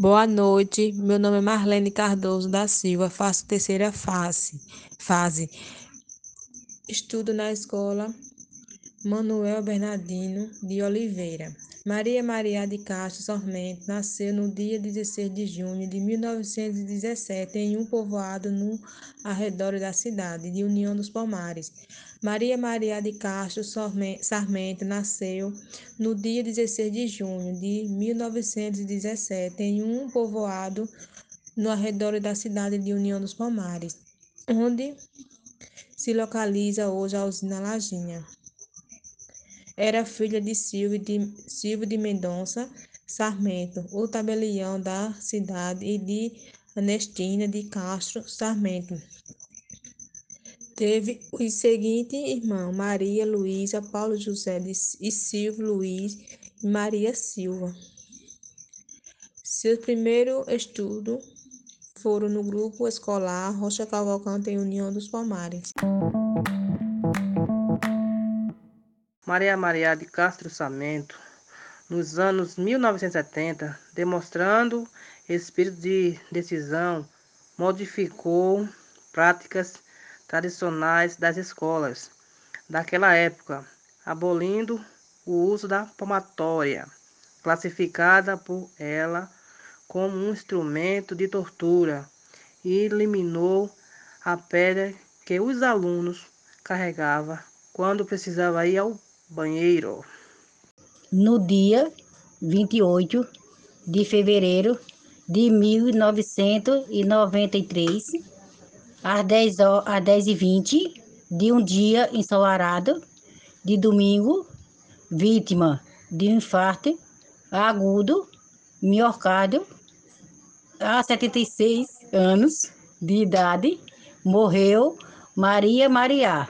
Boa noite, meu nome é Marlene Cardoso da Silva, faço terceira fase. fase. Estudo na escola Manuel Bernardino de Oliveira. Maria Maria de Castro Sormento nasceu no dia 16 de junho de 1917 em um povoado no arredor da cidade de União dos Palmares. Maria Maria de Castro Sarmento nasceu no dia 16 de junho de 1917 em um povoado no arredor da cidade de União dos Palmares, onde se localiza hoje a usina Lajinha. Era filha de Silvio de, Silvio de Mendonça Sarmento, o tabelião da cidade, e de Ernestina de Castro Sarmento. Teve os seguintes irmãos: Maria Luísa, Paulo José e Silvio Luiz e Maria Silva. Seus primeiros estudos foram no grupo escolar Rocha Cavalcante em União dos Palmares. Maria Maria de Castro Samento, nos anos 1970, demonstrando espírito de decisão, modificou práticas tradicionais das escolas daquela época, abolindo o uso da palmatória, classificada por ela como um instrumento de tortura, e eliminou a pedra que os alunos carregavam quando precisavam ir ao banheiro. No dia 28 de fevereiro de 1993, às 10, horas, às 10 e 20 de um dia ensolarado, de domingo, vítima de um infarto agudo miocárdio, há 76 anos de idade, morreu Maria Maria